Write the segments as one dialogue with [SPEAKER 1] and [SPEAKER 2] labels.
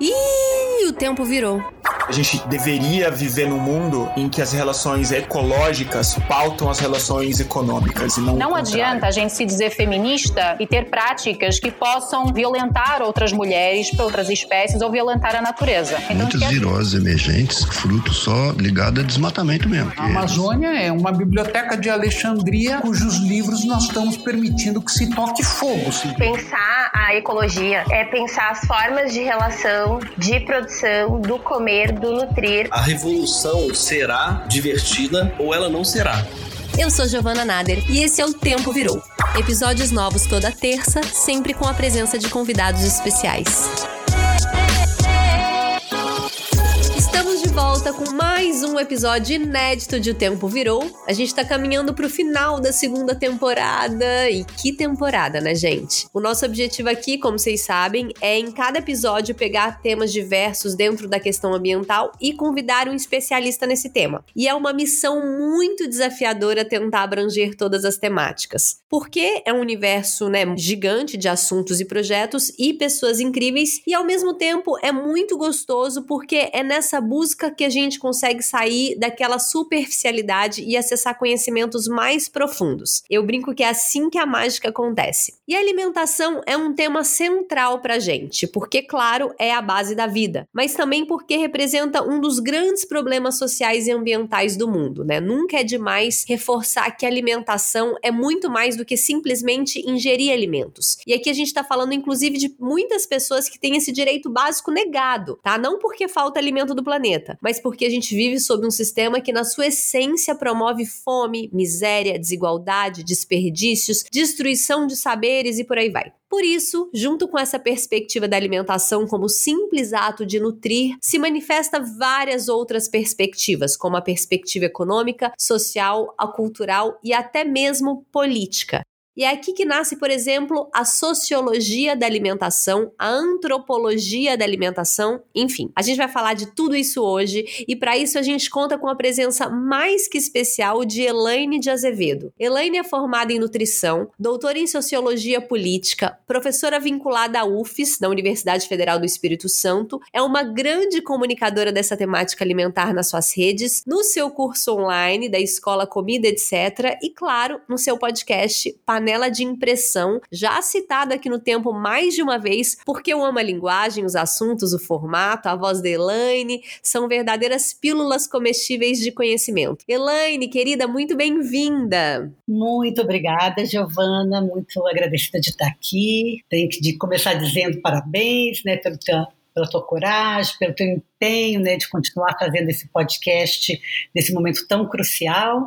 [SPEAKER 1] Ih, o tempo virou.
[SPEAKER 2] A gente deveria viver num mundo em que as relações ecológicas pautam as relações econômicas e não
[SPEAKER 3] Não adianta a gente se dizer feminista e ter práticas que possam violentar outras mulheres, outras espécies ou violentar a natureza.
[SPEAKER 4] Então, Muitas quer... viroses emergentes, fruto só ligado a desmatamento mesmo.
[SPEAKER 5] A Amazônia é uma biblioteca de Alexandria cujos livros nós estamos permitindo que se toque fogo. Sim.
[SPEAKER 6] Pensar a ecologia é pensar as formas de relação, de produção, do comer, do nutrir.
[SPEAKER 7] A revolução será divertida ou ela não será.
[SPEAKER 1] Eu sou Giovana Nader e esse é o Tempo Virou. Episódios novos toda terça, sempre com a presença de convidados especiais. Volta com mais um episódio inédito de O Tempo Virou. A gente tá caminhando pro final da segunda temporada. E que temporada, né, gente? O nosso objetivo aqui, como vocês sabem, é em cada episódio pegar temas diversos dentro da questão ambiental e convidar um especialista nesse tema. E é uma missão muito desafiadora tentar abranger todas as temáticas. Porque é um universo, né, gigante de assuntos e projetos e pessoas incríveis e ao mesmo tempo é muito gostoso porque é nessa busca que a gente consegue sair daquela superficialidade e acessar conhecimentos mais profundos. Eu brinco que é assim que a mágica acontece. E a alimentação é um tema central pra gente, porque, claro, é a base da vida, mas também porque representa um dos grandes problemas sociais e ambientais do mundo, né? Nunca é demais reforçar que a alimentação é muito mais do que simplesmente ingerir alimentos. E aqui a gente tá falando, inclusive, de muitas pessoas que têm esse direito básico negado, tá? Não porque falta alimento do planeta, mas porque a gente vive sob um sistema que, na sua essência, promove fome, miséria, desigualdade, desperdícios, destruição de saberes e por aí vai. Por isso, junto com essa perspectiva da alimentação como simples ato de nutrir, se manifesta várias outras perspectivas, como a perspectiva econômica, social, cultural e até mesmo política. E é aqui que nasce, por exemplo, a sociologia da alimentação, a antropologia da alimentação, enfim. A gente vai falar de tudo isso hoje e para isso a gente conta com a presença mais que especial de Elaine de Azevedo. Elaine é formada em nutrição, doutora em sociologia política, professora vinculada à UFES, da Universidade Federal do Espírito Santo, é uma grande comunicadora dessa temática alimentar nas suas redes, no seu curso online da Escola Comida, etc. E, claro, no seu podcast Panela panela de impressão, já citada aqui no tempo mais de uma vez, porque eu amo a linguagem, os assuntos, o formato, a voz da Elaine, são verdadeiras pílulas comestíveis de conhecimento. Elaine, querida, muito bem-vinda!
[SPEAKER 8] Muito obrigada, Giovana, muito agradecida de estar aqui. Tenho que começar dizendo parabéns, né, pelo teu pela tua coragem, pelo teu empenho né, de continuar fazendo esse podcast nesse momento tão crucial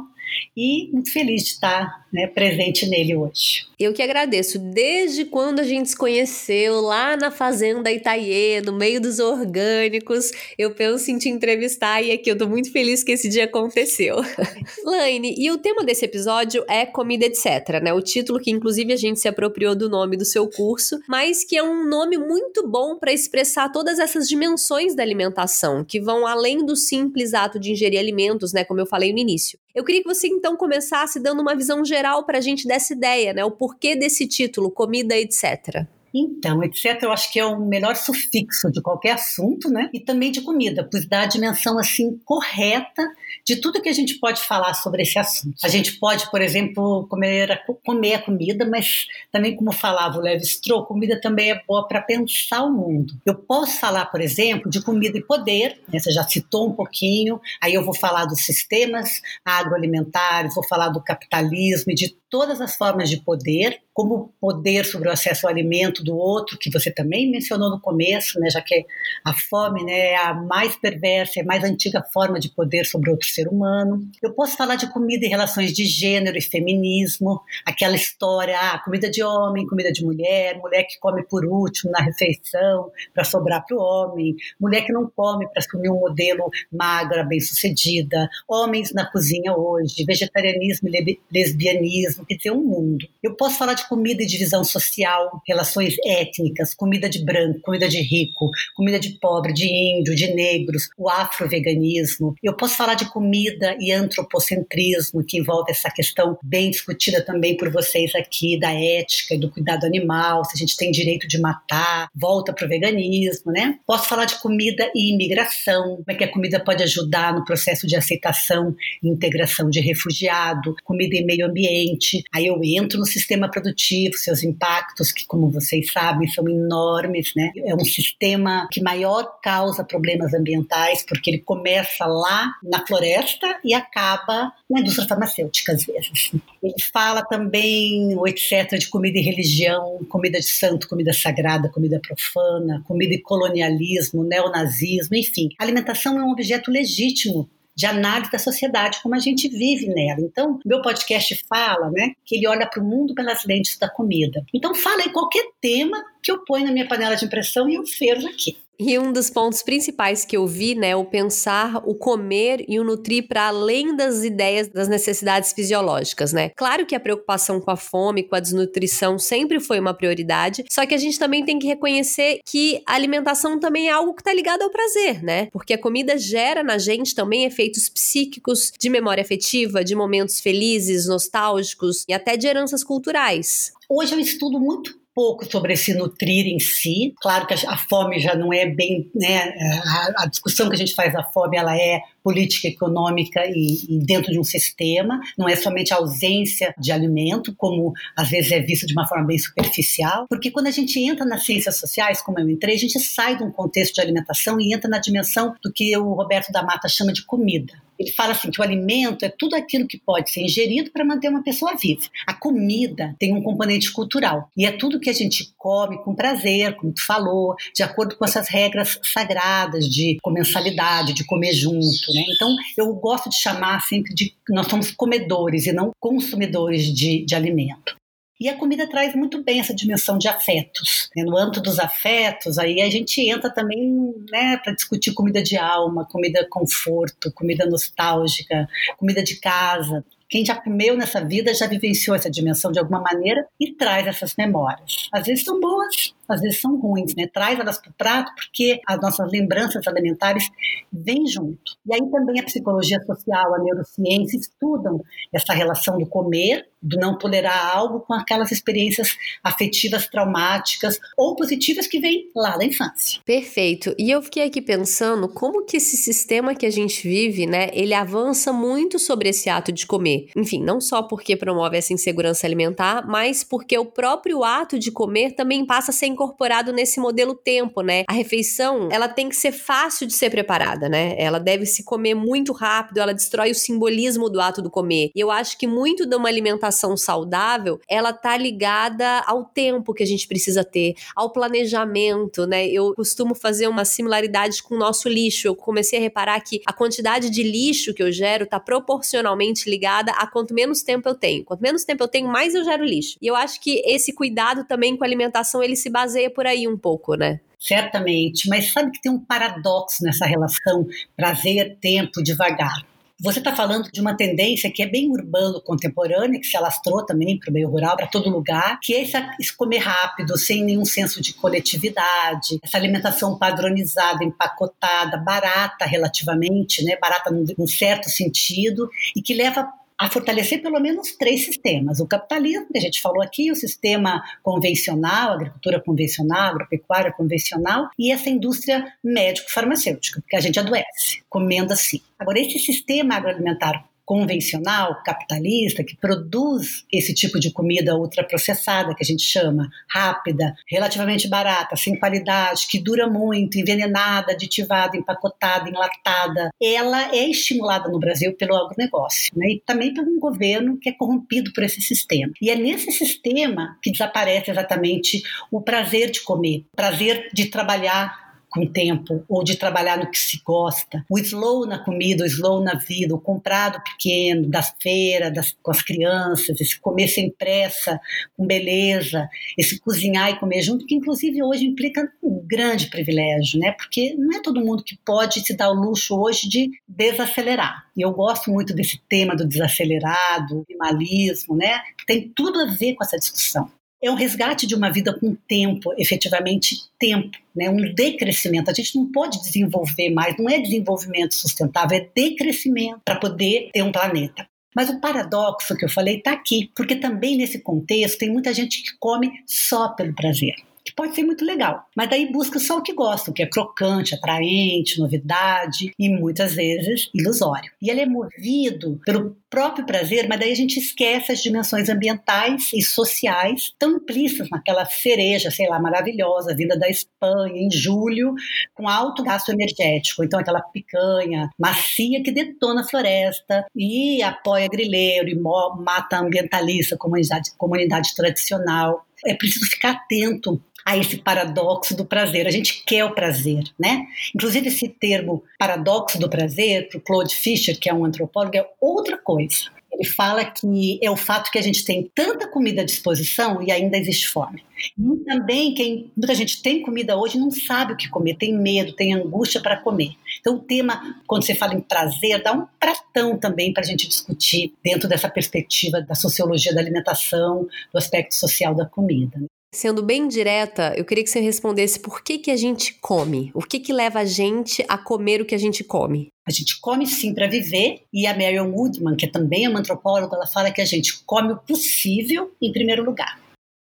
[SPEAKER 8] e muito feliz de estar né, presente nele hoje.
[SPEAKER 1] Eu que agradeço. Desde quando a gente se conheceu lá na Fazenda Itaiê, no meio dos orgânicos, eu penso em te entrevistar e aqui eu tô muito feliz que esse dia aconteceu. Laine, e o tema desse episódio é comida etc, né? O título que inclusive a gente se apropriou do nome do seu curso, mas que é um nome muito bom para expressar todas essas dimensões da alimentação, que vão além do simples ato de ingerir alimentos, né, como eu falei no início. Eu queria que você então começasse dando uma visão geral para a gente dessa ideia, né? O porquê desse título, comida, etc.
[SPEAKER 8] Então, etc., eu acho que é o melhor sufixo de qualquer assunto, né? E também de comida, pois dá a dimensão assim correta de tudo que a gente pode falar sobre esse assunto. A gente pode, por exemplo, comer a, comer a comida, mas também, como falava o Levi Strauss, comida também é boa para pensar o mundo. Eu posso falar, por exemplo, de comida e poder, né? você já citou um pouquinho, aí eu vou falar dos sistemas agroalimentares, vou falar do capitalismo e de todas as formas de poder, como poder sobre o acesso ao alimento do outro, que você também mencionou no começo, né, já que a fome né, é a mais perversa, é a mais antiga forma de poder sobre outro ser humano. Eu posso falar de comida e relações de gênero e feminismo, aquela história, ah, comida de homem, comida de mulher, mulher que come por último na refeição para sobrar para o homem, mulher que não come para assumir um modelo magra, bem-sucedida, homens na cozinha hoje, vegetarianismo e lesbianismo, quer dizer um mundo. Eu posso falar de comida e divisão social, relações étnicas, comida de branco, comida de rico, comida de pobre, de índio, de negros, o afroveganismo. Eu posso falar de comida e antropocentrismo, que envolve essa questão bem discutida também por vocês aqui da ética e do cuidado animal, se a gente tem direito de matar, volta para o veganismo, né? Posso falar de comida e imigração, como é que a comida pode ajudar no processo de aceitação e integração de refugiado, comida e meio ambiente. Aí eu entro no sistema produtivo, seus impactos, que como vocês sabem, são enormes, né? É um sistema que maior causa problemas ambientais, porque ele começa lá na floresta e acaba na indústria farmacêutica, às vezes. Ele fala também, etc., de comida e religião, comida de santo, comida sagrada, comida profana, comida e colonialismo, neonazismo, enfim. A alimentação é um objeto legítimo de análise da sociedade como a gente vive nela. Então, meu podcast fala, né, que ele olha para o mundo pelas lentes da comida. Então, fala aí qualquer tema que eu ponho na minha panela de impressão e eu fervo aqui.
[SPEAKER 1] E um dos pontos principais que eu vi, né, o pensar, o comer e o nutrir para além das ideias das necessidades fisiológicas, né? Claro que a preocupação com a fome, com a desnutrição sempre foi uma prioridade, só que a gente também tem que reconhecer que a alimentação também é algo que está ligado ao prazer, né? Porque a comida gera na gente também efeitos psíquicos, de memória afetiva, de momentos felizes, nostálgicos e até de heranças culturais.
[SPEAKER 8] Hoje eu estudo muito pouco sobre esse nutrir em si. Claro que a, fome já não é bem, né, a, a, discussão que a gente faz da fome, ela é política econômica e, e, dentro de um sistema, não é somente a ausência de alimento, como às vezes é visto de uma forma bem superficial, porque quando a gente entra nas ciências sociais, como eu entrei, a gente sai de um contexto de alimentação e entra na dimensão do que o Roberto da Mata chama de comida. Ele fala assim que o alimento é tudo aquilo que pode ser ingerido para manter uma pessoa viva. A comida tem um componente cultural e é tudo que a gente come com prazer, como tu falou, de acordo com essas regras sagradas de comensalidade, de comer junto, né? Então eu gosto de chamar sempre de nós somos comedores e não consumidores de, de alimento. E a comida traz muito bem essa dimensão de afetos. Né? No âmbito dos afetos, aí a gente entra também né, para discutir comida de alma, comida conforto, comida nostálgica, comida de casa. Quem já comeu nessa vida já vivenciou essa dimensão de alguma maneira e traz essas memórias. Às vezes são boas, às vezes são ruins, né? Traz elas para o prato porque as nossas lembranças alimentares vêm junto. E aí também a psicologia social, a neurociência estudam essa relação do comer, do não tolerar algo com aquelas experiências afetivas traumáticas ou positivas que vêm lá da infância.
[SPEAKER 1] Perfeito. E eu fiquei aqui pensando como que esse sistema que a gente vive, né, ele avança muito sobre esse ato de comer. Enfim, não só porque promove essa insegurança alimentar, mas porque o próprio ato de comer também passa a ser incorporado nesse modelo tempo, né? A refeição, ela tem que ser fácil de ser preparada, né? Ela deve se comer muito rápido, ela destrói o simbolismo do ato do comer. E eu acho que muito de uma alimentação saudável, ela tá ligada ao tempo que a gente precisa ter, ao planejamento, né? Eu costumo fazer uma similaridade com o nosso lixo. Eu comecei a reparar que a quantidade de lixo que eu gero tá proporcionalmente ligada a quanto menos tempo eu tenho. Quanto menos tempo eu tenho, mais eu gero lixo. E eu acho que esse cuidado também com a alimentação, ele se baseia baseia por aí um pouco, né?
[SPEAKER 8] Certamente, mas sabe que tem um paradoxo nessa relação prazer, tempo, devagar. Você está falando de uma tendência que é bem urbano contemporânea, que se alastrou também para o meio rural, para todo lugar, que é esse comer rápido, sem nenhum senso de coletividade, essa alimentação padronizada, empacotada, barata relativamente, né? barata num certo sentido, e que leva a fortalecer pelo menos três sistemas: o capitalismo, que a gente falou aqui, o sistema convencional, agricultura convencional, agropecuária convencional, e essa indústria médico-farmacêutica, que a gente adoece, comendo assim. Agora, esse sistema agroalimentar convencional, capitalista, que produz esse tipo de comida ultraprocessada, que a gente chama, rápida, relativamente barata, sem qualidade, que dura muito, envenenada, aditivada, empacotada, enlatada, ela é estimulada no Brasil pelo agronegócio, né? e também por um governo que é corrompido por esse sistema. E é nesse sistema que desaparece exatamente o prazer de comer, prazer de trabalhar com tempo ou de trabalhar no que se gosta. O slow na comida, o slow na vida, o comprado pequeno, das feiras, das, com as crianças, esse comer sem pressa, com beleza, esse cozinhar e comer junto, que inclusive hoje implica um grande privilégio, né? Porque não é todo mundo que pode se dar o luxo hoje de desacelerar. E eu gosto muito desse tema do desacelerado, minimalismo, né? Tem tudo a ver com essa discussão é um resgate de uma vida com tempo, efetivamente tempo, né? um decrescimento. A gente não pode desenvolver mais, não é desenvolvimento sustentável, é decrescimento para poder ter um planeta. Mas o paradoxo que eu falei está aqui, porque também nesse contexto tem muita gente que come só pelo prazer que pode ser muito legal. Mas daí busca só o que gosta, o que é crocante, atraente, novidade e muitas vezes ilusório. E ele é movido pelo próprio prazer, mas daí a gente esquece as dimensões ambientais e sociais tão implícitas naquela cereja, sei lá, maravilhosa, vinda da Espanha em julho, com alto gasto energético. Então aquela picanha macia que detona a floresta e apoia grileiro e mata ambientalista, comunidade, comunidade tradicional. É preciso ficar atento a esse paradoxo do prazer. A gente quer o prazer, né? Inclusive esse termo paradoxo do prazer, para o Claude Fischer, que é um antropólogo, é outra coisa. Ele fala que é o fato que a gente tem tanta comida à disposição e ainda existe fome. E também quem muita gente tem comida hoje não sabe o que comer, tem medo, tem angústia para comer. Então o tema, quando você fala em prazer, dá um pratão também para a gente discutir dentro dessa perspectiva da sociologia da alimentação, do aspecto social da comida.
[SPEAKER 1] Sendo bem direta, eu queria que você respondesse por que, que a gente come? O que, que leva a gente a comer o que a gente come?
[SPEAKER 8] A gente come sim para viver, e a Marion Woodman, que é também uma antropóloga, ela fala que a gente come o possível em primeiro lugar,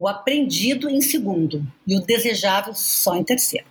[SPEAKER 8] o aprendido em segundo e o desejável só em terceiro.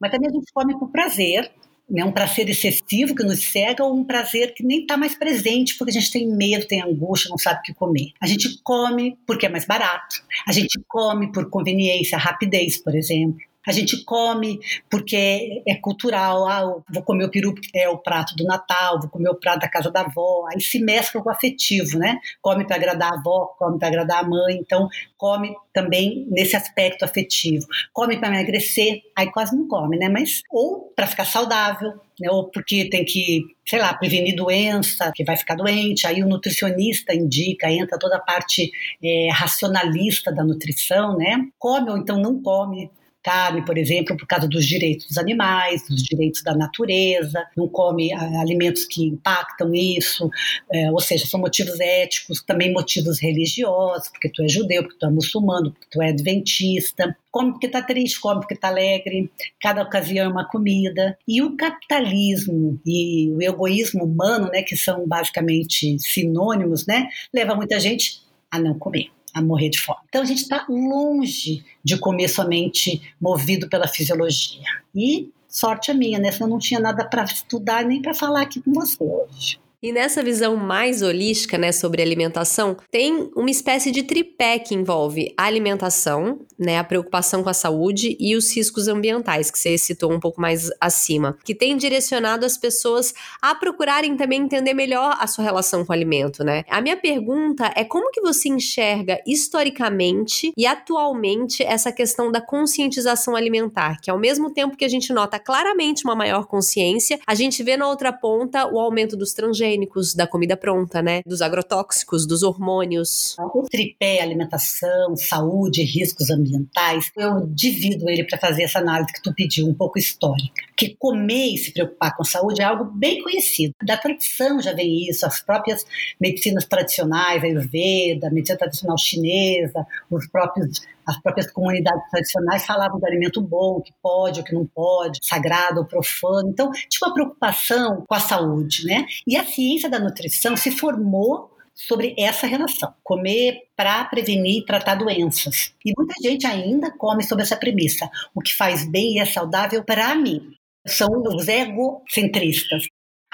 [SPEAKER 8] Mas também a gente come por prazer, né, um prazer excessivo que nos cega ou um prazer que nem está mais presente porque a gente tem medo, tem angústia, não sabe o que comer. A gente come porque é mais barato. A gente come por conveniência, rapidez, por exemplo. A gente come porque é cultural. Ah, vou comer o peru porque é o prato do Natal, vou comer o prato da casa da avó. Aí se mescla com o afetivo, né? Come para agradar a avó, come para agradar a mãe. Então, come também nesse aspecto afetivo. Come para emagrecer, aí quase não come, né? Mas ou para ficar saudável, né? ou porque tem que, sei lá, prevenir doença, que vai ficar doente. Aí o nutricionista indica, entra toda a parte é, racionalista da nutrição, né? Come ou então não come carne, por exemplo, por causa dos direitos dos animais, dos direitos da natureza, não come ah, alimentos que impactam isso, é, ou seja, são motivos éticos, também motivos religiosos, porque tu é judeu, porque tu é muçulmano, porque tu é adventista, come porque está triste, come porque está alegre, cada ocasião é uma comida. E o capitalismo e o egoísmo humano, né, que são basicamente sinônimos, né, leva muita gente a não comer a morrer de fome. Então a gente está longe de comer somente movido pela fisiologia. E sorte a minha, né? Senão não tinha nada para estudar nem para falar aqui com você hoje.
[SPEAKER 1] E nessa visão mais holística, né, sobre alimentação, tem uma espécie de tripé que envolve a alimentação, né, a preocupação com a saúde e os riscos ambientais, que você citou um pouco mais acima, que tem direcionado as pessoas a procurarem também entender melhor a sua relação com o alimento, né? A minha pergunta é como que você enxerga historicamente e atualmente essa questão da conscientização alimentar, que ao mesmo tempo que a gente nota claramente uma maior consciência, a gente vê na outra ponta o aumento dos transgênicos transgênicos da comida pronta, né? Dos agrotóxicos, dos hormônios.
[SPEAKER 8] O tripé alimentação, saúde, riscos ambientais, eu divido ele para fazer essa análise que tu pediu, um pouco histórica. Que comer e se preocupar com saúde é algo bem conhecido. Da tradição já vem isso, as próprias medicinas tradicionais, a Ayurveda, a medicina tradicional chinesa, os próprios as próprias comunidades tradicionais falavam do alimento bom, que pode, o que não pode, sagrado ou profano. Então, tinha uma preocupação com a saúde, né? E a ciência da nutrição se formou sobre essa relação, comer para prevenir e tratar doenças. E muita gente ainda come sob essa premissa, o que faz bem e é saudável para mim. São os egocentristas.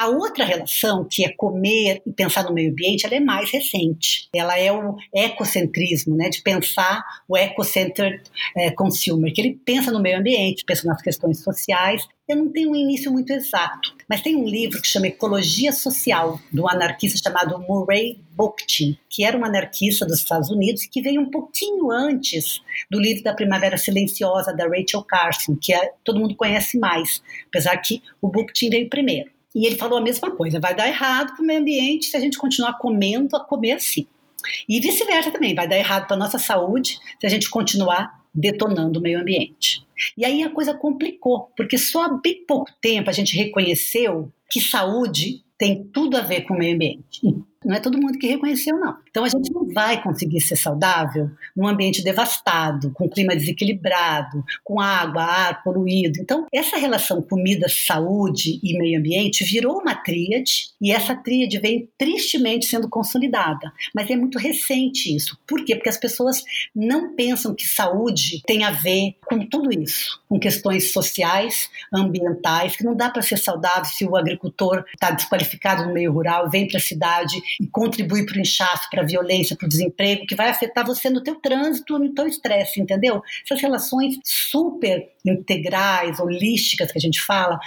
[SPEAKER 8] A outra relação, que é comer e pensar no meio ambiente, ela é mais recente. Ela é o ecocentrismo, né, de pensar o eco-centered é, consumer, que ele pensa no meio ambiente, pensa nas questões sociais. Eu não tenho um início muito exato, mas tem um livro que chama Ecologia Social, de um anarquista chamado Murray Bookchin, que era um anarquista dos Estados Unidos que veio um pouquinho antes do livro da Primavera Silenciosa, da Rachel Carson, que é, todo mundo conhece mais, apesar que o Bookchin veio primeiro. E ele falou a mesma coisa: vai dar errado para o meio ambiente se a gente continuar comendo a comer assim. E vice-versa também, vai dar errado para a nossa saúde se a gente continuar detonando o meio ambiente. E aí a coisa complicou, porque só há bem pouco tempo a gente reconheceu que saúde tem tudo a ver com o meio ambiente. Não é todo mundo que reconheceu, não. Então a gente não vai conseguir ser saudável num ambiente devastado, com clima desequilibrado, com água, ar poluído. Então, essa relação comida, saúde e meio ambiente virou uma tríade e essa tríade vem tristemente sendo consolidada. Mas é muito recente isso. Por quê? Porque as pessoas não pensam que saúde tem a ver com tudo isso, com questões sociais, ambientais, que não dá para ser saudável se o agricultor está desqualificado no meio rural, vem para a cidade e contribui para o inchaço, para a violência, para o desemprego, que vai afetar você no teu trânsito, no teu estresse, entendeu? Essas relações super integrais, holísticas que a gente fala,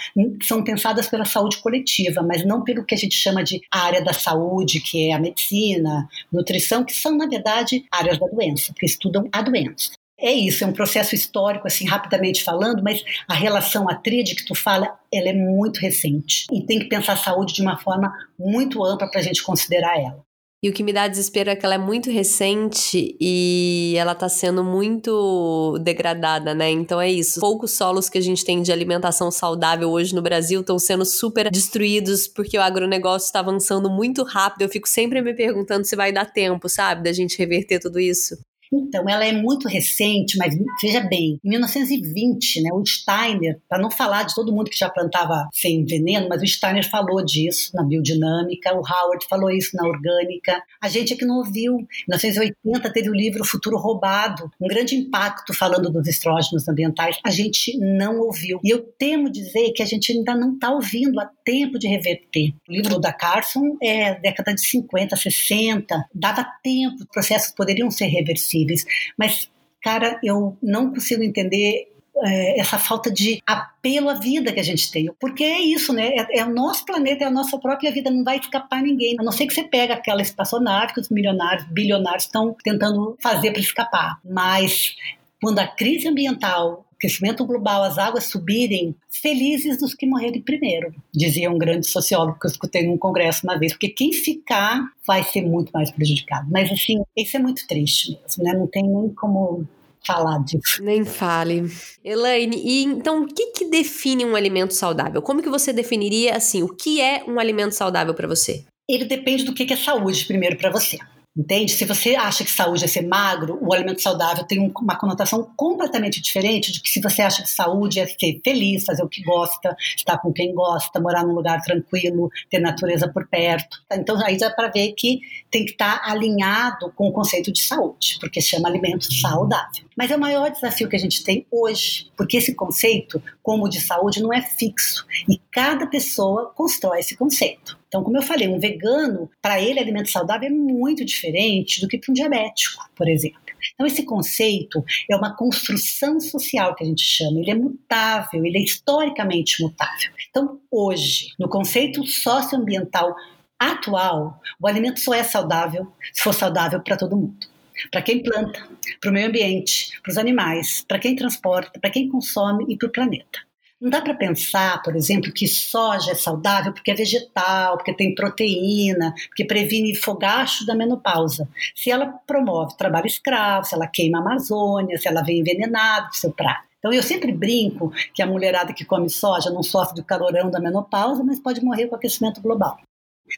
[SPEAKER 8] são pensadas pela saúde coletiva, mas não pelo que a gente chama de área da saúde, que é a medicina, nutrição, que são, na verdade, áreas da doença, que estudam a doença. É isso, é um processo histórico, assim, rapidamente falando, mas a relação, tríade que tu fala, ela é muito recente. E tem que pensar a saúde de uma forma muito ampla para a gente considerar ela.
[SPEAKER 1] E o que me dá desespero é que ela é muito recente e ela tá sendo muito degradada, né? Então é isso. Poucos solos que a gente tem de alimentação saudável hoje no Brasil estão sendo super destruídos porque o agronegócio está avançando muito rápido. Eu fico sempre me perguntando se vai dar tempo, sabe, da gente reverter tudo isso.
[SPEAKER 8] Então, ela é muito recente, mas veja bem, em 1920, né, o Steiner, para não falar de todo mundo que já plantava sem veneno, mas o Steiner falou disso na biodinâmica, o Howard falou isso na orgânica. A gente é que não ouviu. Em 1980 teve o livro Futuro Roubado, um grande impacto falando dos estrógenos ambientais. A gente não ouviu. E eu temo dizer que a gente ainda não está ouvindo a tempo de reverter. O livro da Carson é década de 50, 60, dava tempo, processos poderiam ser reversíveis possíveis. Mas, cara, eu não consigo entender é, essa falta de apelo à vida que a gente tem. Porque é isso, né? É, é, o nosso planeta, é a nossa própria vida, não vai escapar ninguém. A não ser que você pega aquela espaçonave que os milionários, bilionários estão tentando fazer para escapar. Mas quando a crise ambiental aquecimento global, as águas subirem, felizes dos que morrerem primeiro, dizia um grande sociólogo que eu escutei num congresso uma vez, porque quem ficar vai ser muito mais prejudicado. Mas assim, isso é muito triste mesmo, né? Não tem nem como falar disso.
[SPEAKER 1] Nem fale. Elaine, e então o que, que define um alimento saudável? Como que você definiria assim, o que é um alimento saudável para você?
[SPEAKER 8] Ele depende do que é saúde primeiro para você. Entende? Se você acha que saúde é ser magro, o alimento saudável tem uma conotação completamente diferente de que se você acha que saúde é ser feliz, fazer o que gosta, estar com quem gosta, morar num lugar tranquilo, ter natureza por perto. Então aí dá para ver que tem que estar alinhado com o conceito de saúde, porque se chama alimento saudável. Mas é o maior desafio que a gente tem hoje, porque esse conceito, como de saúde, não é fixo e cada pessoa constrói esse conceito. Então, como eu falei, um vegano, para ele, alimento saudável é muito diferente do que para um diabético, por exemplo. Então, esse conceito é uma construção social que a gente chama, ele é mutável, ele é historicamente mutável. Então, hoje, no conceito socioambiental atual, o alimento só é saudável se for saudável para todo mundo. Para quem planta, para o meio ambiente, para os animais, para quem transporta, para quem consome e para o planeta. Não dá para pensar, por exemplo, que soja é saudável porque é vegetal, porque tem proteína, porque previne fogacho da menopausa. Se ela promove trabalho escravo, se ela queima a Amazônia, se ela vem envenenada do seu prato. Então eu sempre brinco que a mulherada que come soja não sofre do calorão da menopausa, mas pode morrer com aquecimento global.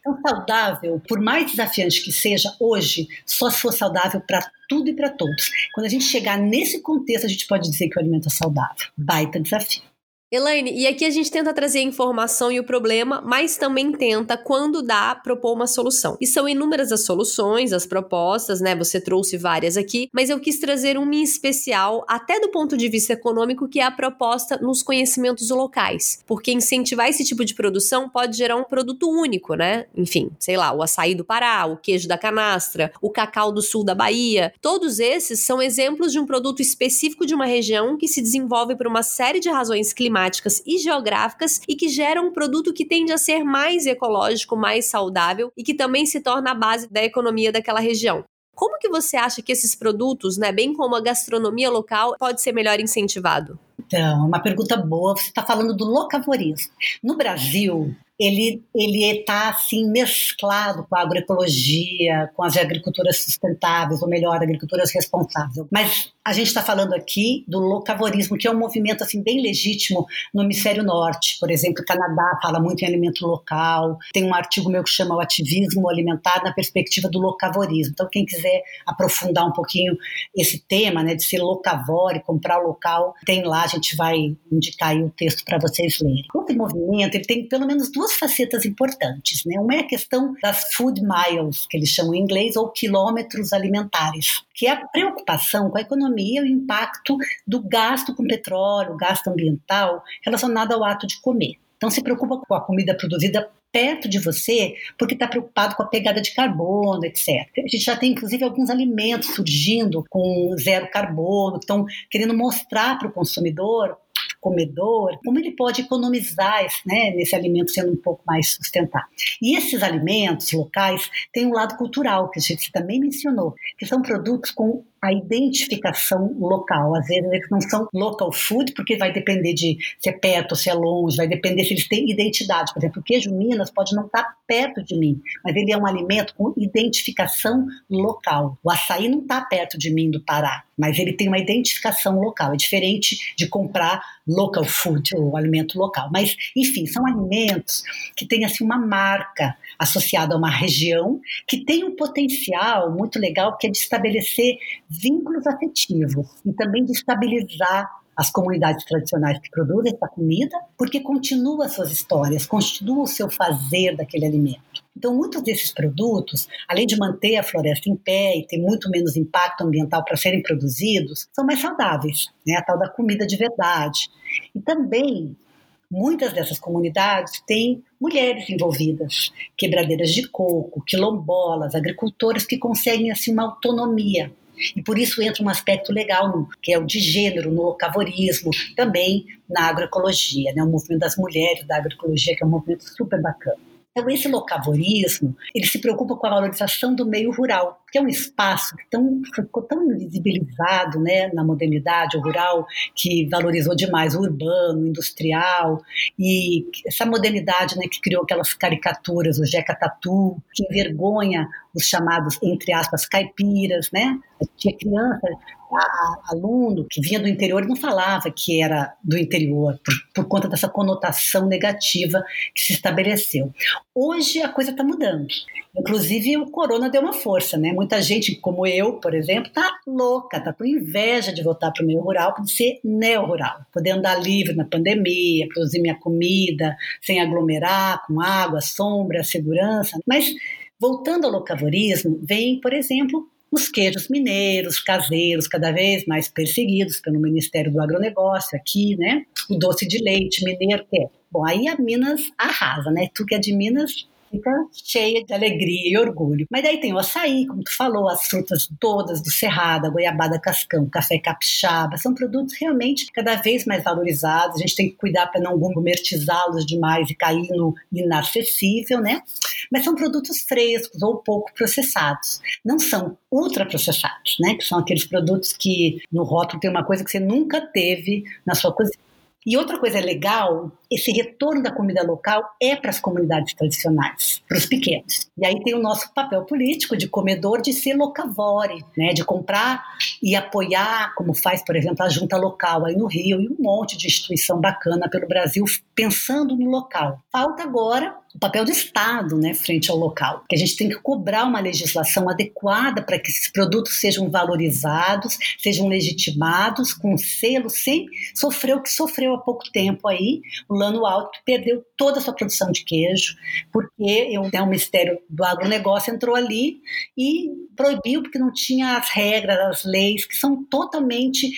[SPEAKER 8] Então, saudável, por mais desafiante que seja, hoje, só se for saudável para tudo e para todos. Quando a gente chegar nesse contexto, a gente pode dizer que o alimento é saudável. Baita desafio.
[SPEAKER 1] Elaine, e aqui a gente tenta trazer a informação e o problema, mas também tenta, quando dá, propor uma solução. E são inúmeras as soluções, as propostas, né? Você trouxe várias aqui, mas eu quis trazer uma em especial, até do ponto de vista econômico, que é a proposta nos conhecimentos locais. Porque incentivar esse tipo de produção pode gerar um produto único, né? Enfim, sei lá, o açaí do Pará, o queijo da canastra, o cacau do sul da Bahia. Todos esses são exemplos de um produto específico de uma região que se desenvolve por uma série de razões climáticas climáticas e geográficas e que geram um produto que tende a ser mais ecológico, mais saudável e que também se torna a base da economia daquela região. Como que você acha que esses produtos, né, bem como a gastronomia local, pode ser melhor incentivado?
[SPEAKER 8] Então, é uma pergunta boa. Você está falando do locavorismo. No Brasil, ele ele está assim mesclado com a agroecologia, com as agriculturas sustentáveis, ou melhor, agriculturas responsáveis. Mas a gente está falando aqui do locavorismo, que é um movimento assim bem legítimo no hemisfério norte. Por exemplo, o Canadá fala muito em alimento local. Tem um artigo meu que chama o ativismo alimentar na perspectiva do locavorismo. Então, quem quiser aprofundar um pouquinho esse tema, né, de ser locavore, comprar local, tem lá. A gente vai indicar o texto para vocês lerem. Esse movimento ele tem pelo menos duas facetas importantes, né? Uma é a questão das food miles, que eles chamam em inglês, ou quilômetros alimentares, que é a preocupação com a economia economia o impacto do gasto com petróleo, gasto ambiental relacionado ao ato de comer. Então se preocupa com a comida produzida perto de você porque está preocupado com a pegada de carbono, etc. A gente já tem, inclusive, alguns alimentos surgindo com zero carbono, que estão querendo mostrar para o consumidor comedor, como ele pode economizar né, nesse alimento sendo um pouco mais sustentável. E esses alimentos locais têm um lado cultural, que a gente também mencionou, que são produtos com a identificação local. Às vezes eles não são local food, porque vai depender de se é perto ou se é longe, vai depender se eles têm identidade. Por exemplo, o queijo Minas pode não estar perto de mim, mas ele é um alimento com identificação local. O açaí não está perto de mim do Pará, mas ele tem uma identificação local. É diferente de comprar local food, o alimento local. Mas, enfim, são alimentos que têm assim uma marca associada a uma região que tem um potencial muito legal que é de estabelecer vínculos afetivos e também de estabilizar as comunidades tradicionais que produzem essa comida, porque continua suas histórias, continua o seu fazer daquele alimento. Então, muitos desses produtos, além de manter a floresta em pé e ter muito menos impacto ambiental para serem produzidos, são mais saudáveis, né? a tal da comida de verdade. E também Muitas dessas comunidades têm mulheres envolvidas, quebradeiras de coco, quilombolas, agricultores que conseguem assim uma autonomia. E por isso entra um aspecto legal, que é o de gênero, no locavorismo, também na agroecologia, né? o movimento das mulheres da agroecologia, que é um movimento super bacana. Então, esse locavorismo, ele se preocupa com a valorização do meio rural, que é um espaço que tão, ficou tão invisibilizado né, na modernidade, rural, que valorizou demais o urbano, o industrial, e essa modernidade né, que criou aquelas caricaturas, o Jeca Tatu, que envergonha os chamados, entre aspas, caipiras, né? Tinha criança aluno que vinha do interior e não falava que era do interior, por, por conta dessa conotação negativa que se estabeleceu. Hoje a coisa está mudando. Inclusive o corona deu uma força, né? Muita gente, como eu, por exemplo, tá louca, tá com inveja de voltar para o meio rural, de ser neo-rural, poder andar livre na pandemia, produzir minha comida sem aglomerar, com água, sombra, segurança. Mas voltando ao locavorismo, vem, por exemplo, os queijos mineiros, caseiros, cada vez mais perseguidos pelo Ministério do Agronegócio aqui, né? O doce de leite mineiro, que é. Bom, aí a Minas arrasa, né? Tu que é de Minas, fica cheia de alegria e orgulho. Mas daí tem o açaí, como tu falou, as frutas todas do cerrado, a goiabada cascão, café capixaba, são produtos realmente cada vez mais valorizados. A gente tem que cuidar para não gourmetizá-los demais e cair no inacessível, né? Mas são produtos frescos ou pouco processados. Não são ultraprocessados, né? Que são aqueles produtos que no rótulo tem uma coisa que você nunca teve na sua cozinha. E outra coisa legal, esse retorno da comida local é para as comunidades tradicionais, para os pequenos. E aí tem o nosso papel político de comedor de ser locavore, né, de comprar e apoiar, como faz, por exemplo, a junta local aí no Rio e um monte de instituição bacana pelo Brasil pensando no local. Falta agora o papel do Estado né, frente ao local, que a gente tem que cobrar uma legislação adequada para que esses produtos sejam valorizados, sejam legitimados, com selo, sem sofrer o que sofreu há pouco tempo aí, o Lano Alto perdeu toda a sua produção de queijo, porque o Ministério do Agronegócio entrou ali e proibiu, porque não tinha as regras, as leis, que são totalmente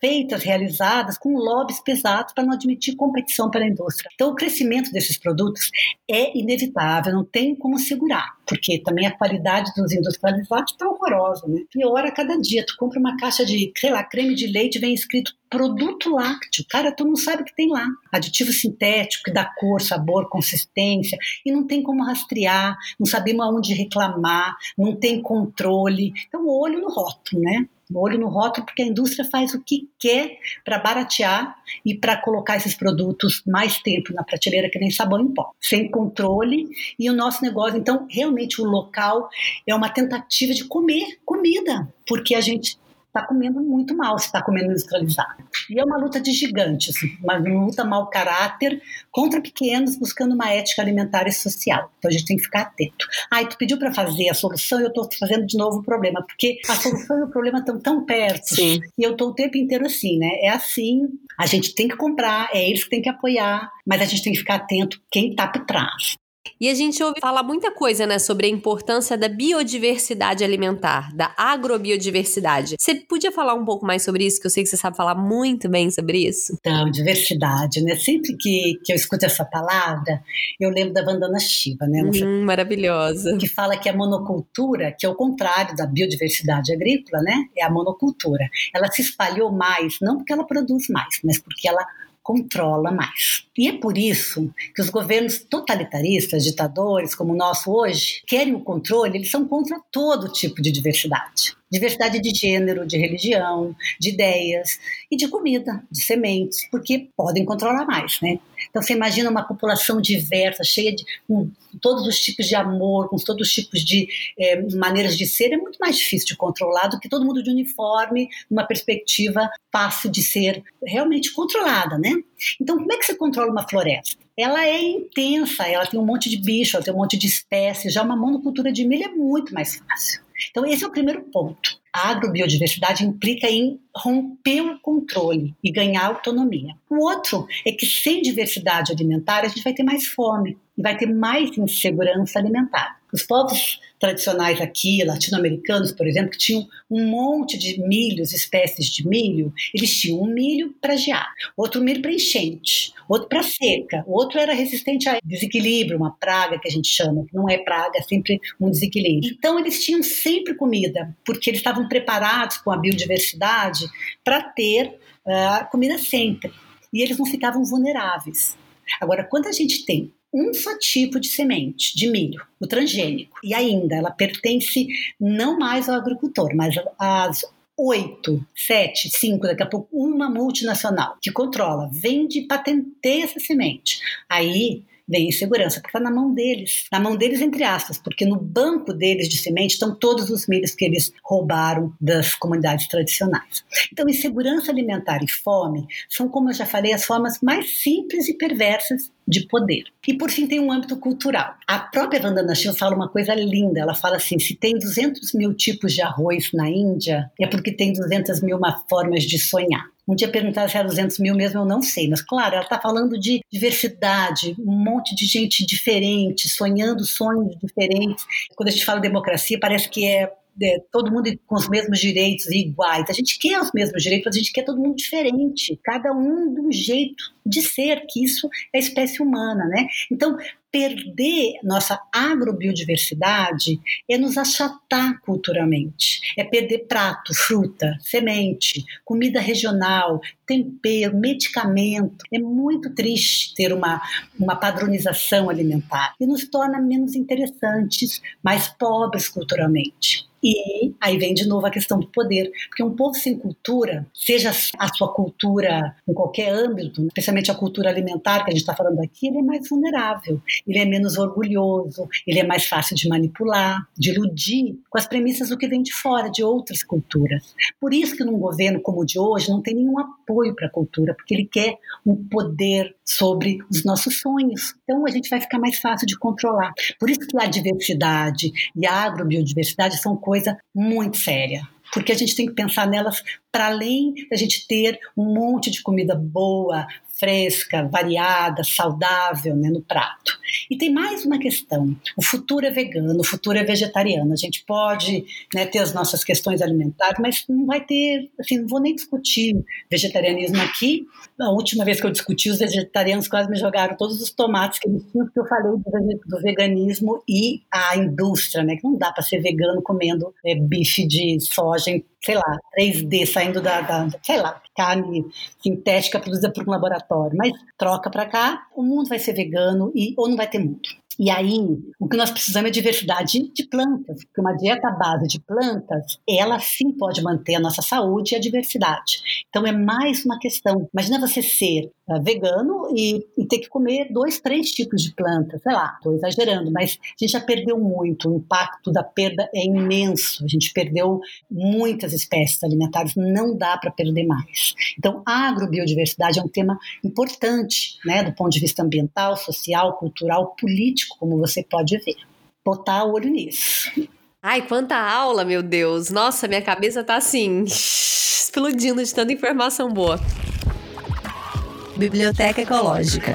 [SPEAKER 8] feitas, realizadas com lobbies pesados para não admitir competição pela indústria. Então, o crescimento desses produtos é inevitável, não tem como segurar, porque também a qualidade dos industrializados está horrorosa, né? Piora a cada dia. Tu compra uma caixa de, sei lá, creme de leite, vem escrito produto lácteo. Cara, tu não sabe o que tem lá. Aditivo sintético que dá cor, sabor, consistência, e não tem como rastrear, não sabemos aonde reclamar, não tem controle. Então, olho no rótulo, né? Olho no rótulo, porque a indústria faz o que quer para baratear e para colocar esses produtos mais tempo na prateleira, que nem sabão em pó, sem controle. E o nosso negócio, então, realmente o local é uma tentativa de comer comida, porque a gente está comendo muito mal se está comendo industrializado. E é uma luta de gigantes, uma luta mau caráter contra pequenos, buscando uma ética alimentar e social. Então a gente tem que ficar atento. Ah, e tu pediu para fazer a solução e eu estou fazendo de novo o problema, porque a solução e o problema estão tão perto. Sim. E eu estou o tempo inteiro assim, né? É assim, a gente tem que comprar, é eles que tem que apoiar, mas a gente tem que ficar atento quem está por trás.
[SPEAKER 1] E a gente ouve falar muita coisa, né, sobre a importância da biodiversidade alimentar, da agrobiodiversidade. Você podia falar um pouco mais sobre isso, que eu sei que você sabe falar muito bem sobre isso?
[SPEAKER 8] Então, diversidade, né? Sempre que, que eu escuto essa palavra, eu lembro da Vandana Shiva, né?
[SPEAKER 1] Hum, maravilhosa.
[SPEAKER 8] Que fala que a monocultura, que é o contrário da biodiversidade agrícola, né? É a monocultura. Ela se espalhou mais, não porque ela produz mais, mas porque ela controla mais. E é por isso que os governos totalitaristas, ditadores como o nosso hoje, querem o controle, eles são contra todo tipo de diversidade. Diversidade de gênero, de religião, de ideias e de comida, de sementes, porque podem controlar mais, né? Então você imagina uma população diversa, cheia de com todos os tipos de amor, com todos os tipos de é, maneiras de ser, é muito mais difícil de controlar do que todo mundo de uniforme, numa perspectiva fácil de ser realmente controlada, né? Então como é que você controla uma floresta? ela é intensa, ela tem um monte de bicho, ela tem um monte de espécies. Já uma monocultura de milho é muito mais fácil. Então, esse é o primeiro ponto. A agrobiodiversidade implica em romper o controle e ganhar autonomia. O outro é que sem diversidade alimentar a gente vai ter mais fome e vai ter mais insegurança alimentar. Os povos tradicionais aqui, latino-americanos, por exemplo, que tinham um monte de milhos, espécies de milho, eles tinham um milho para gear, outro milho para enchente, outro para seca, outro era resistente a desequilíbrio, uma praga que a gente chama, que não é praga, é sempre um desequilíbrio. Então eles tinham sempre comida, porque eles estavam preparados com a biodiversidade para ter uh, comida sempre. E eles não ficavam vulneráveis. Agora, quando a gente tem um só tipo de semente de milho, o transgênico. E ainda ela pertence não mais ao agricultor, mas às oito, sete, cinco, daqui a pouco uma multinacional que controla, vende e patenteia essa semente. Aí vem insegurança, porque está na mão deles. Na mão deles, entre aspas, porque no banco deles de semente estão todos os milhos que eles roubaram das comunidades tradicionais. Então, insegurança alimentar e fome são, como eu já falei, as formas mais simples e perversas de poder. E por fim tem um âmbito cultural. A própria Vandana Shiva fala uma coisa linda. Ela fala assim: se tem 200 mil tipos de arroz na Índia, é porque tem 200 mil formas de sonhar. Um dia perguntaram se era 200 mil mesmo, eu não sei. Mas, claro, ela está falando de diversidade, um monte de gente diferente, sonhando sonhos diferentes. Quando a gente fala democracia, parece que é é, todo mundo com os mesmos direitos iguais. A gente quer os mesmos direitos, a gente quer todo mundo diferente, cada um de um jeito de ser, que isso é espécie humana, né? Então, perder nossa agrobiodiversidade é nos achatar culturalmente, é perder prato, fruta, semente, comida regional, tempero, medicamento. É muito triste ter uma, uma padronização alimentar e nos torna menos interessantes, mais pobres culturalmente. E aí vem de novo a questão do poder, porque um povo sem cultura, seja a sua cultura em qualquer âmbito, especialmente a cultura alimentar que a gente está falando aqui, ele é mais vulnerável, ele é menos orgulhoso, ele é mais fácil de manipular, de iludir com as premissas do que vem de fora, de outras culturas. Por isso que num governo como o de hoje não tem nenhum apoio para a cultura, porque ele quer um poder sobre os nossos sonhos. Então a gente vai ficar mais fácil de controlar. Por isso que a diversidade e a agrobiodiversidade são coisa muito séria porque a gente tem que pensar nelas para além da gente ter um monte de comida boa, fresca, variada, saudável né, no prato. E tem mais uma questão: o futuro é vegano, o futuro é vegetariano. A gente pode né, ter as nossas questões alimentares, mas não vai ter, assim, não vou nem discutir vegetarianismo aqui. A última vez que eu discuti, os vegetarianos quase me jogaram todos os tomates que eles tinham, porque eu falei do, veganismo e a indústria, né? Que não dá para ser vegano comendo é, bife de soja em sei lá, 3D saindo da, da, sei lá, carne sintética produzida por um laboratório, mas troca para cá, o mundo vai ser vegano e ou não vai ter mundo. E aí, o que nós precisamos é diversidade de plantas, porque uma dieta à base de plantas, ela sim pode manter a nossa saúde e a diversidade. Então, é mais uma questão. Imagina você ser vegano e, e, ter que comer dois, três tipos de plantas. Sei lá, estou exagerando, mas a gente já perdeu muito. O impacto da perda é imenso. A gente perdeu muitas espécies alimentares, não dá para perder mais. Então, a agrobiodiversidade é um tema importante, né, do ponto de vista ambiental, social, cultural, político como você pode ver. Botar o olho nisso.
[SPEAKER 1] Ai, quanta aula, meu Deus. Nossa, minha cabeça tá assim, explodindo de tanta informação boa. Biblioteca Ecológica.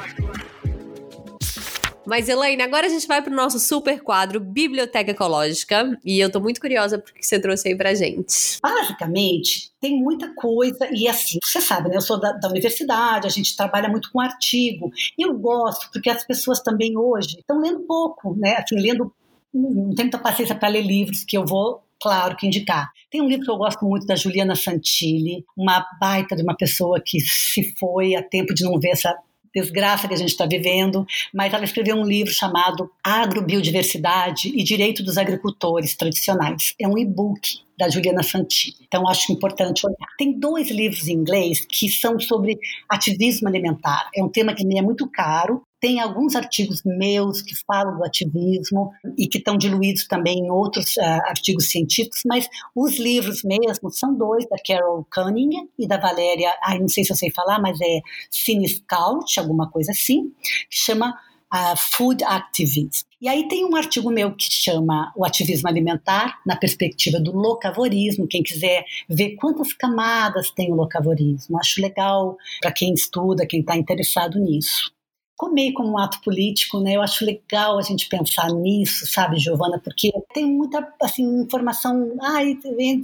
[SPEAKER 1] Mas, Elaine, agora a gente vai pro nosso super quadro Biblioteca Ecológica. E eu tô muito curiosa porque você trouxe aí pra gente.
[SPEAKER 8] Basicamente, tem muita coisa. E assim, você sabe, né? Eu sou da, da universidade, a gente trabalha muito com artigo. E eu gosto, porque as pessoas também hoje estão lendo pouco, né? Assim, lendo. Não tem muita paciência para ler livros que eu vou claro que indicar. Tem um livro que eu gosto muito da Juliana Santilli, uma baita de uma pessoa que se foi a tempo de não ver essa desgraça que a gente está vivendo, mas ela escreveu um livro chamado Agrobiodiversidade e Direito dos Agricultores Tradicionais. É um e-book da Juliana Santilli. Então, acho importante olhar. Tem dois livros em inglês que são sobre ativismo alimentar. É um tema que me é muito caro. Tem alguns artigos meus que falam do ativismo e que estão diluídos também em outros uh, artigos científicos, mas os livros mesmo são dois, da Carol Cunningham e da Valéria, ai, não sei se eu sei falar, mas é Siniscout, alguma coisa assim, que chama uh, Food Activism. E aí tem um artigo meu que chama O Ativismo Alimentar, na perspectiva do locavorismo. Quem quiser ver quantas camadas tem o locavorismo, acho legal para quem estuda, quem está interessado nisso comer como um ato político, né? Eu acho legal a gente pensar nisso, sabe, Giovana? Porque tem muita, assim, informação, ai,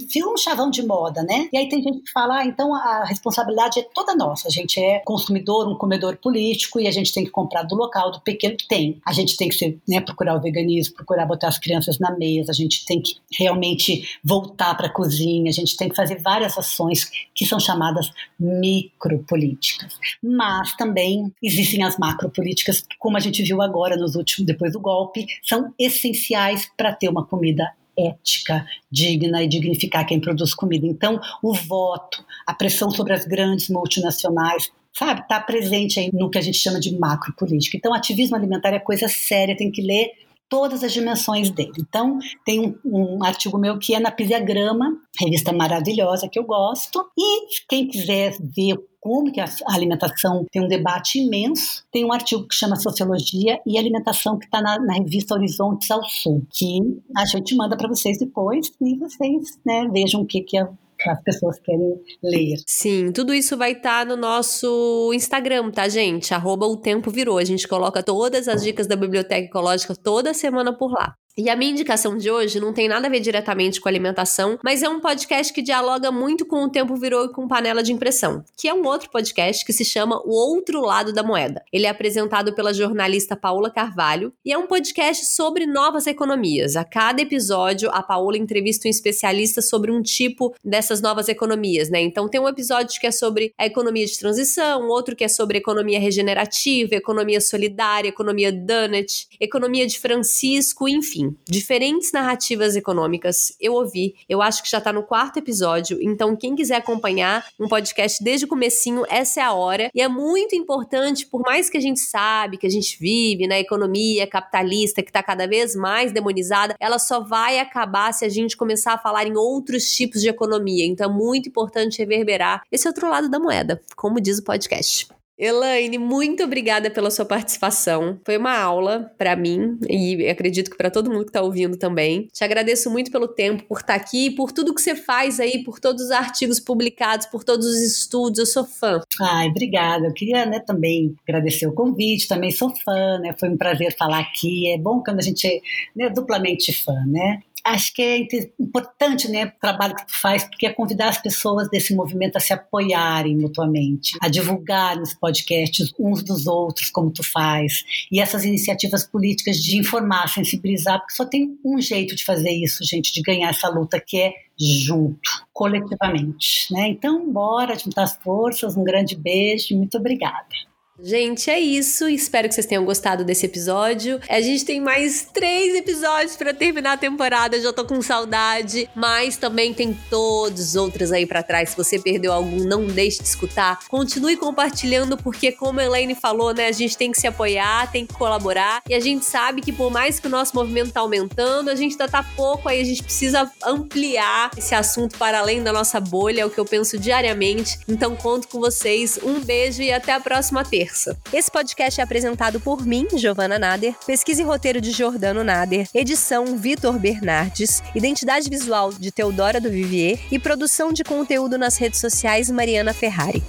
[SPEAKER 8] viu um chavão de moda, né? E aí tem gente que fala, ah, então a responsabilidade é toda nossa. A gente é consumidor, um comedor político e a gente tem que comprar do local, do pequeno que tem. A gente tem que ser, né, procurar o veganismo, procurar botar as crianças na mesa, a gente tem que realmente voltar para a cozinha, a gente tem que fazer várias ações que são chamadas micropolíticas. Mas também existem as macro políticas, como a gente viu agora nos últimos, depois do golpe, são essenciais para ter uma comida ética, digna e dignificar quem produz comida. Então, o voto, a pressão sobre as grandes multinacionais, sabe, está presente aí no que a gente chama de macropolítica. Então, ativismo alimentar é coisa séria, tem que ler todas as dimensões dele. Então, tem um, um, artigo meu que é na Pisiagrama, revista maravilhosa que eu gosto, e quem quiser ver como que a alimentação tem um debate imenso. Tem um artigo que chama Sociologia e Alimentação que está na, na, revista Horizontes ao Sul, que a gente manda para vocês depois e vocês né, vejam o que, que a as pessoas querem ler.
[SPEAKER 1] Sim, tudo isso vai estar tá no nosso Instagram, tá, gente? Arroba o tempo virou. A gente coloca todas as dicas da Biblioteca Ecológica toda semana por lá. E a minha indicação de hoje não tem nada a ver diretamente com alimentação, mas é um podcast que dialoga muito com o Tempo Virou e com Panela de Impressão, que é um outro podcast que se chama O Outro Lado da Moeda. Ele é apresentado pela jornalista Paula Carvalho e é um podcast sobre novas economias. A cada episódio, a Paula entrevista um especialista sobre um tipo dessas novas economias, né? Então tem um episódio que é sobre a economia de transição, outro que é sobre economia regenerativa, economia solidária, economia Dunnett, economia de Francisco, enfim diferentes narrativas econômicas. Eu ouvi, eu acho que já tá no quarto episódio, então quem quiser acompanhar um podcast desde o comecinho, essa é a hora. E é muito importante, por mais que a gente sabe que a gente vive na economia capitalista que tá cada vez mais demonizada, ela só vai acabar se a gente começar a falar em outros tipos de economia. Então é muito importante reverberar esse outro lado da moeda, como diz o podcast. Elaine, muito obrigada pela sua participação. Foi uma aula para mim e acredito que para todo mundo que tá ouvindo também. Te agradeço muito pelo tempo, por estar tá aqui, por tudo que você faz aí, por todos os artigos publicados, por todos os estudos. Eu sou fã.
[SPEAKER 8] Ai, obrigada. Eu queria né, também agradecer o convite, também sou fã, né? Foi um prazer falar aqui. É bom quando a gente é né, duplamente fã, né? Acho que é importante, né, o trabalho que tu faz, porque é convidar as pessoas desse movimento a se apoiarem mutuamente, a divulgar nos podcasts uns dos outros, como tu faz, e essas iniciativas políticas de informar, sensibilizar, porque só tem um jeito de fazer isso, gente, de ganhar essa luta, que é junto, coletivamente, né? Então, bora juntar as forças, um grande beijo muito obrigada.
[SPEAKER 1] Gente, é isso. Espero que vocês tenham gostado desse episódio. A gente tem mais três episódios para terminar a temporada. Já tô com saudade. Mas também tem todos os outros aí para trás. Se você perdeu algum, não deixe de escutar. Continue compartilhando, porque, como a Elaine falou, né? A gente tem que se apoiar, tem que colaborar. E a gente sabe que, por mais que o nosso movimento tá aumentando, a gente ainda tá pouco aí. A gente precisa ampliar esse assunto para além da nossa bolha. É o que eu penso diariamente. Então, conto com vocês. Um beijo e até a próxima terça terça. Esse podcast é apresentado por mim, Giovana Nader, pesquisa e roteiro de Jordano Nader, edição Vitor Bernardes, identidade visual de Teodora do Vivier e produção de conteúdo nas redes sociais Mariana Ferrari.